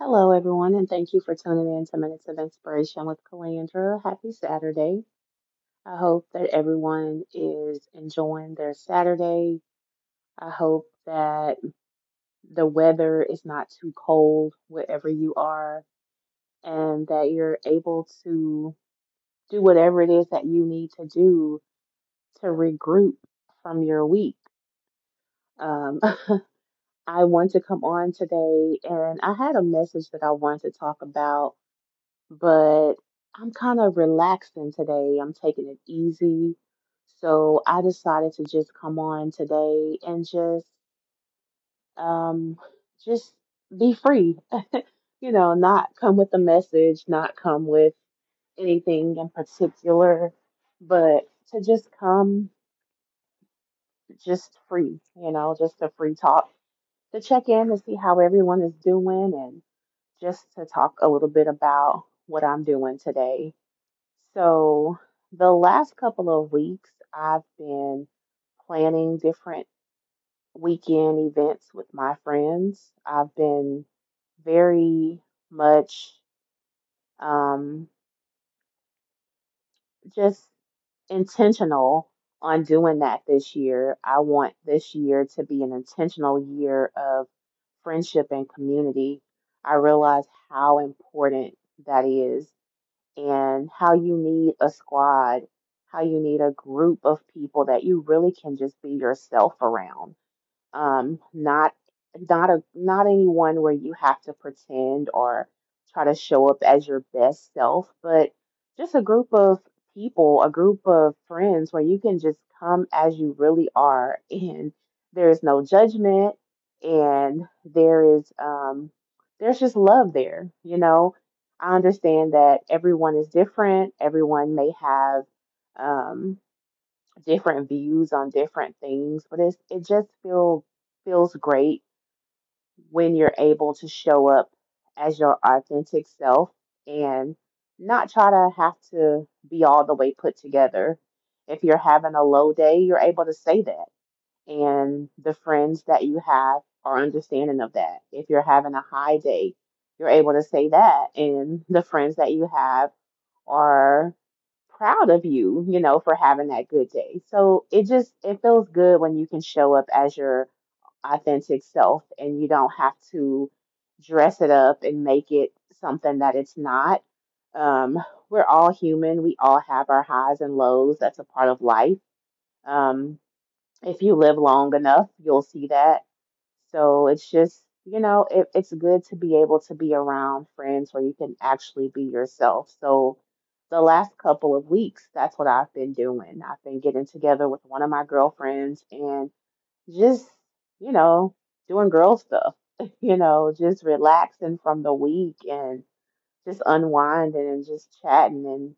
Hello, everyone, and thank you for tuning in to Minutes of Inspiration with Kalandra. Happy Saturday. I hope that everyone is enjoying their Saturday. I hope that the weather is not too cold wherever you are and that you're able to do whatever it is that you need to do to regroup from your week. Um, I want to come on today and I had a message that I wanted to talk about but I'm kind of relaxing today. I'm taking it easy. So I decided to just come on today and just um just be free. You know, not come with a message, not come with anything in particular, but to just come just free, you know, just a free talk to check in to see how everyone is doing and just to talk a little bit about what I'm doing today. So, the last couple of weeks, I've been planning different weekend events with my friends. I've been very much um, just intentional on doing that this year. I want this year to be an intentional year of friendship and community. I realize how important that is and how you need a squad, how you need a group of people that you really can just be yourself around. Um, not not a not anyone where you have to pretend or try to show up as your best self, but just a group of people, a group of friends where you can just come as you really are and there is no judgment and there is um there's just love there, you know. I understand that everyone is different, everyone may have um different views on different things, but it's it just feels feels great when you're able to show up as your authentic self and not try to have to be all the way put together. If you're having a low day, you're able to say that. And the friends that you have are understanding of that. If you're having a high day, you're able to say that. And the friends that you have are proud of you, you know, for having that good day. So it just it feels good when you can show up as your authentic self and you don't have to dress it up and make it something that it's not. Um, we're all human. We all have our highs and lows. That's a part of life. Um, if you live long enough, you'll see that. So it's just, you know, it, it's good to be able to be around friends where you can actually be yourself. So the last couple of weeks, that's what I've been doing. I've been getting together with one of my girlfriends and just, you know, doing girl stuff, you know, just relaxing from the week and just unwinding and just chatting and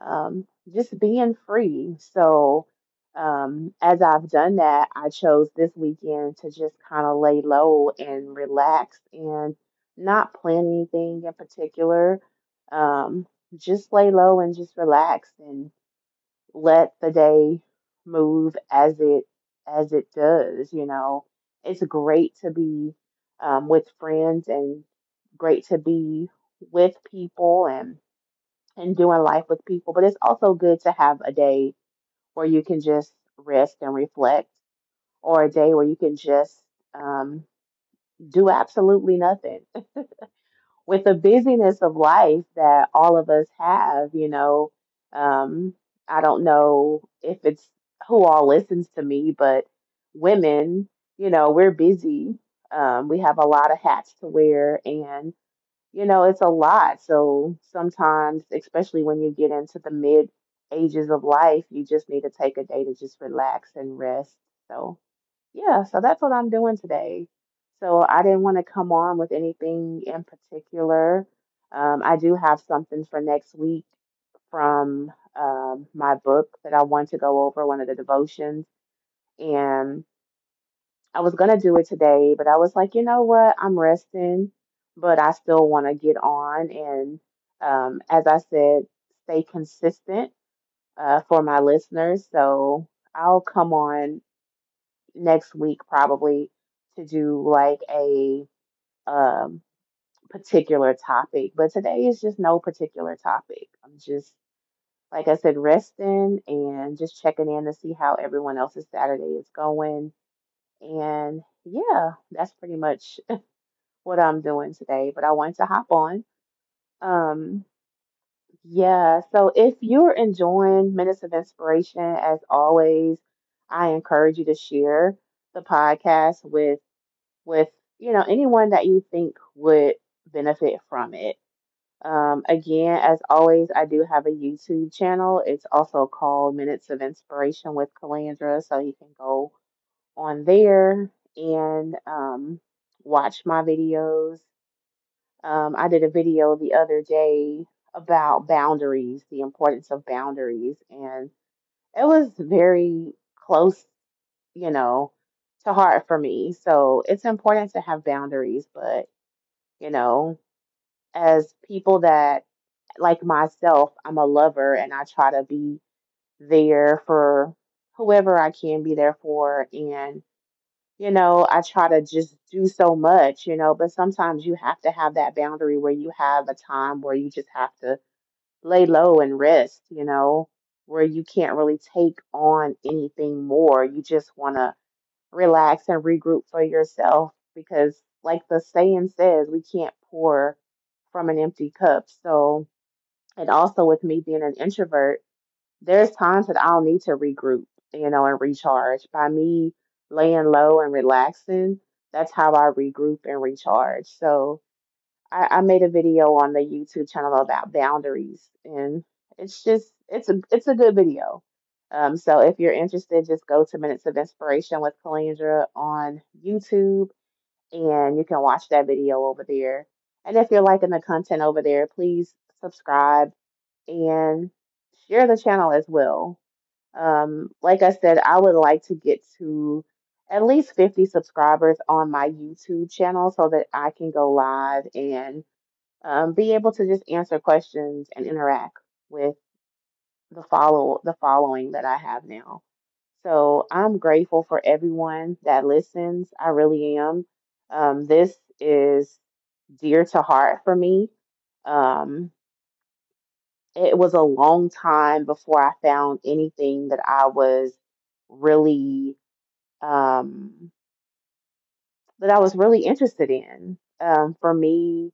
um, just being free. So, um, as I've done that, I chose this weekend to just kind of lay low and relax and not plan anything in particular. Um, just lay low and just relax and let the day move as it as it does, you know. It's great to be um, with friends and great to be with people and and doing life with people, but it's also good to have a day where you can just rest and reflect, or a day where you can just um, do absolutely nothing. With the busyness of life that all of us have, you know, um, I don't know if it's who all listens to me, but women, you know, we're busy. Um, we have a lot of hats to wear, and you know, it's a lot. So sometimes, especially when you get into the mid ages of life, you just need to take a day to just relax and rest. So, yeah, so that's what I'm doing today. So I didn't want to come on with anything in particular. Um, I do have something for next week from um, my book that I want to go over, one of the devotions. And I was gonna do it today, but I was like, you know what? I'm resting, but I still want to get on and, um, as I said, stay consistent uh, for my listeners. So I'll come on next week probably to do like a um, particular topic, but today is just no particular topic. I'm just, like I said, resting and just checking in to see how everyone else's Saturday is going. And yeah, that's pretty much what I'm doing today. But I wanted to hop on. Um, yeah, so if you're enjoying Minutes of Inspiration, as always, I encourage you to share the podcast with with you know anyone that you think would benefit from it. Um, again, as always, I do have a YouTube channel. It's also called Minutes of Inspiration with Kalandra, so you can go on there and um, watch my videos. Um, I did a video the other day about boundaries, the importance of boundaries, and it was very close, you know, to heart for me. So it's important to have boundaries, but, you know, as people that, like myself, I'm a lover and I try to be there for whoever I can be there for. And, you know, I try to just do so much, you know, but sometimes you have to have that boundary where you have a time where you just have to lay low and rest, you know, where you can't really take on anything more. You just want to relax and regroup for yourself because, like the saying says, we can't pour from an empty cup. So, and also with me being an introvert, there's times that I'll need to regroup, you know, and recharge. By me laying low and relaxing, that's how I regroup and recharge. So, I, I made a video on the YouTube channel about boundaries, and it's just it's a it's a good video. Um, so if you're interested, just go to Minutes of Inspiration with Kalandra on YouTube, and you can watch that video over there. And if you're liking the content over there, please subscribe and share the channel as well. Um, like I said, I would like to get to at least 50 subscribers on my YouTube channel so that I can go live and um, be able to just answer questions and interact with the follow the following that I have now. So I'm grateful for everyone that listens. I really am. Um, this is dear to heart for me. Um, it was a long time before I found anything that I was really um, that I was really interested in. Um, for me,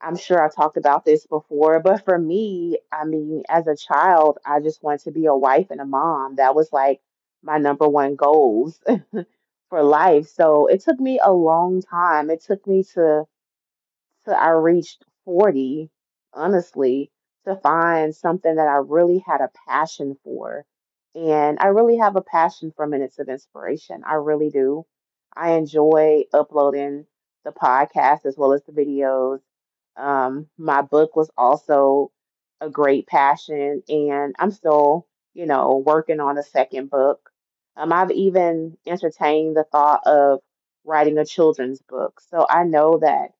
I'm sure I talked about this before, but for me, I mean, as a child, I just wanted to be a wife and a mom. That was like my number one goals for life. So it took me a long time. It took me to till I reached 40, honestly, to find something that I really had a passion for. And I really have a passion for Minutes of Inspiration. I really do. I enjoy uploading the podcast as well as the videos. Um, my book was also a great passion, and I'm still, you know, working on a second book. Um, I've even entertained the thought of writing a children's book. So I know that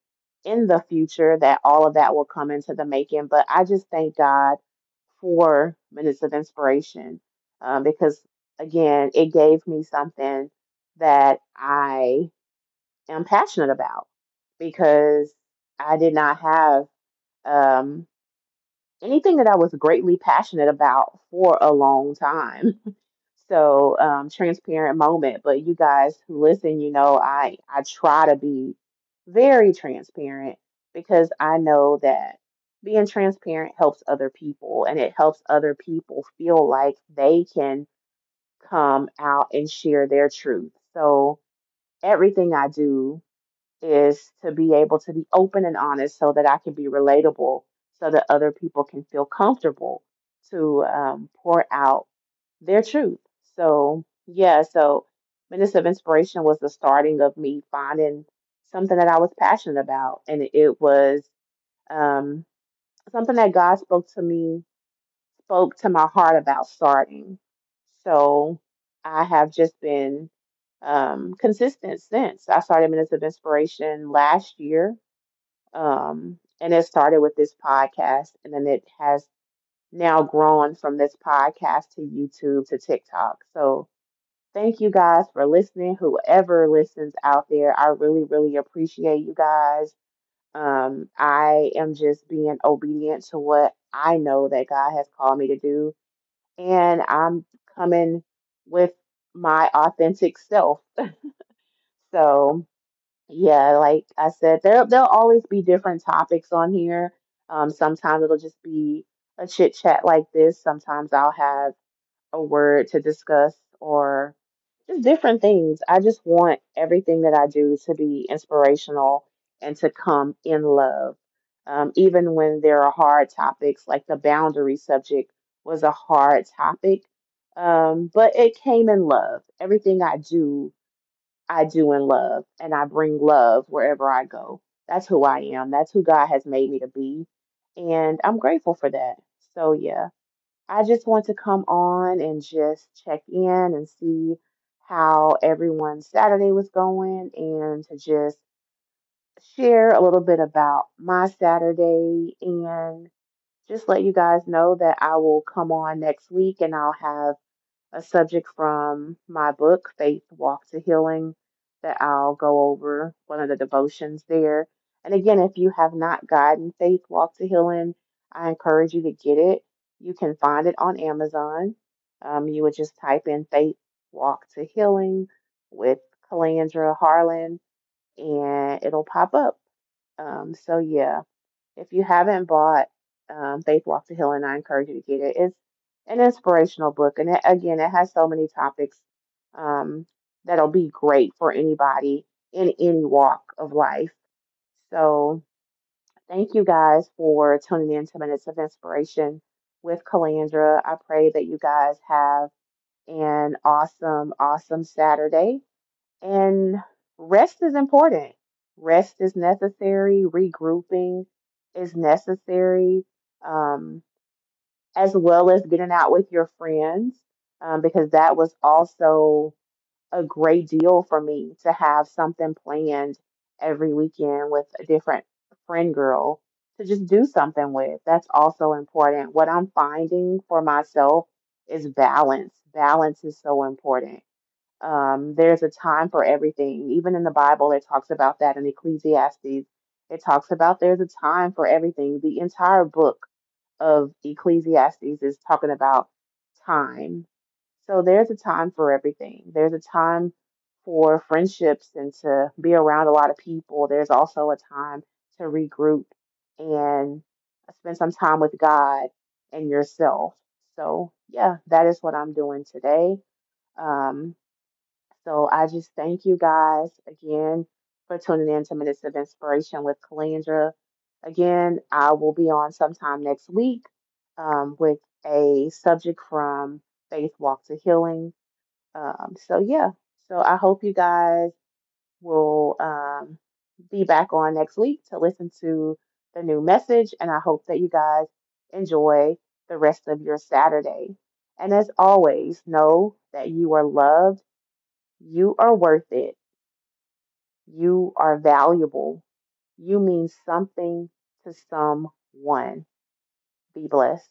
in the future that all of that will come into the making. But I just thank God for Minutes of Inspiration um, because, again, it gave me something that I am passionate about because I did not have um, anything that I was greatly passionate about for a long time. So, um, transparent moment. But you guys who listen, you know, I I try to be very transparent because I know that being transparent helps other people and it helps other people feel like they can come out and share their truth. So, everything I do is to be able to be open and honest so that I can be relatable so that other people can feel comfortable to um, pour out their truth. So, yeah, so Minutes of Inspiration was the starting of me finding something that I was passionate about. And it was um, something that God spoke to me, spoke to my heart about starting. So, I have just been um, consistent since. I started Minutes of Inspiration last year. Um, and it started with this podcast, and then it has now grown from this podcast to YouTube to TikTok. So thank you guys for listening. Whoever listens out there, I really, really appreciate you guys. Um, I am just being obedient to what I know that God has called me to do, and I'm coming with my authentic self. So, yeah, like I said, there there'll always be different topics on here. Um, sometimes it'll just be a chit chat like this. Sometimes I'll have a word to discuss or just different things. I just want everything that I do to be inspirational and to come in love. Um, even when there are hard topics, like the boundary subject was a hard topic, um, but it came in love. Everything I do, I do in love, and I bring love wherever I go. That's who I am. That's who God has made me to be. And I'm grateful for that. So, yeah. I just want to come on and just check in and see how everyone's Saturday was going and to just share a little bit about my Saturday and just let you guys know that I will come on next week and I'll have a subject from my book, Faith Walk to Healing, that I'll go over one of the devotions there. And again, if you have not gotten Faith Walk to Healing, I encourage you to get it. You can find it on Amazon. Um, you would just type in Faith Walk to Healing with Kalandra Harlan, and it'll pop up. Um, so yeah, if you haven't bought um, Faith Walk to Healing, I encourage you to get it. It's an inspirational book, and it, again, it has so many topics um, that'll be great for anybody in any walk of life. So thank you guys for tuning in to Minutes of Inspiration with Kalandra. I pray that you guys have an awesome, awesome Saturday. And rest is important. Rest is necessary. Regrouping is necessary, um, as well as getting out with your friends, um, because that was also a great deal for me to have something planned every weekend with a different friend girl to just do something with. That's also important. What I'm finding for myself is balance. Balance is so important um, there's a time for everything. Even in the Bible, it talks about that in Ecclesiastes. It talks about there's a time for everything. The entire book of Ecclesiastes is talking about time. So there's a time for everything. There's a time for friendships and to be around a lot of people. There's also a time to regroup and spend some time with God and yourself. So, yeah, that is what I'm doing today. Um, so I just thank you guys again for tuning in to Minutes of Inspiration with Kalandra. Again, I will be on sometime next week um, with a subject from Faith Walk to Healing. Um, so yeah, so I hope you guys will um, be back on next week to listen to the new message, and I hope that you guys enjoy the rest of your Saturday. And as always, know that you are loved you are worth it. You are valuable. You mean something to someone. Be blessed.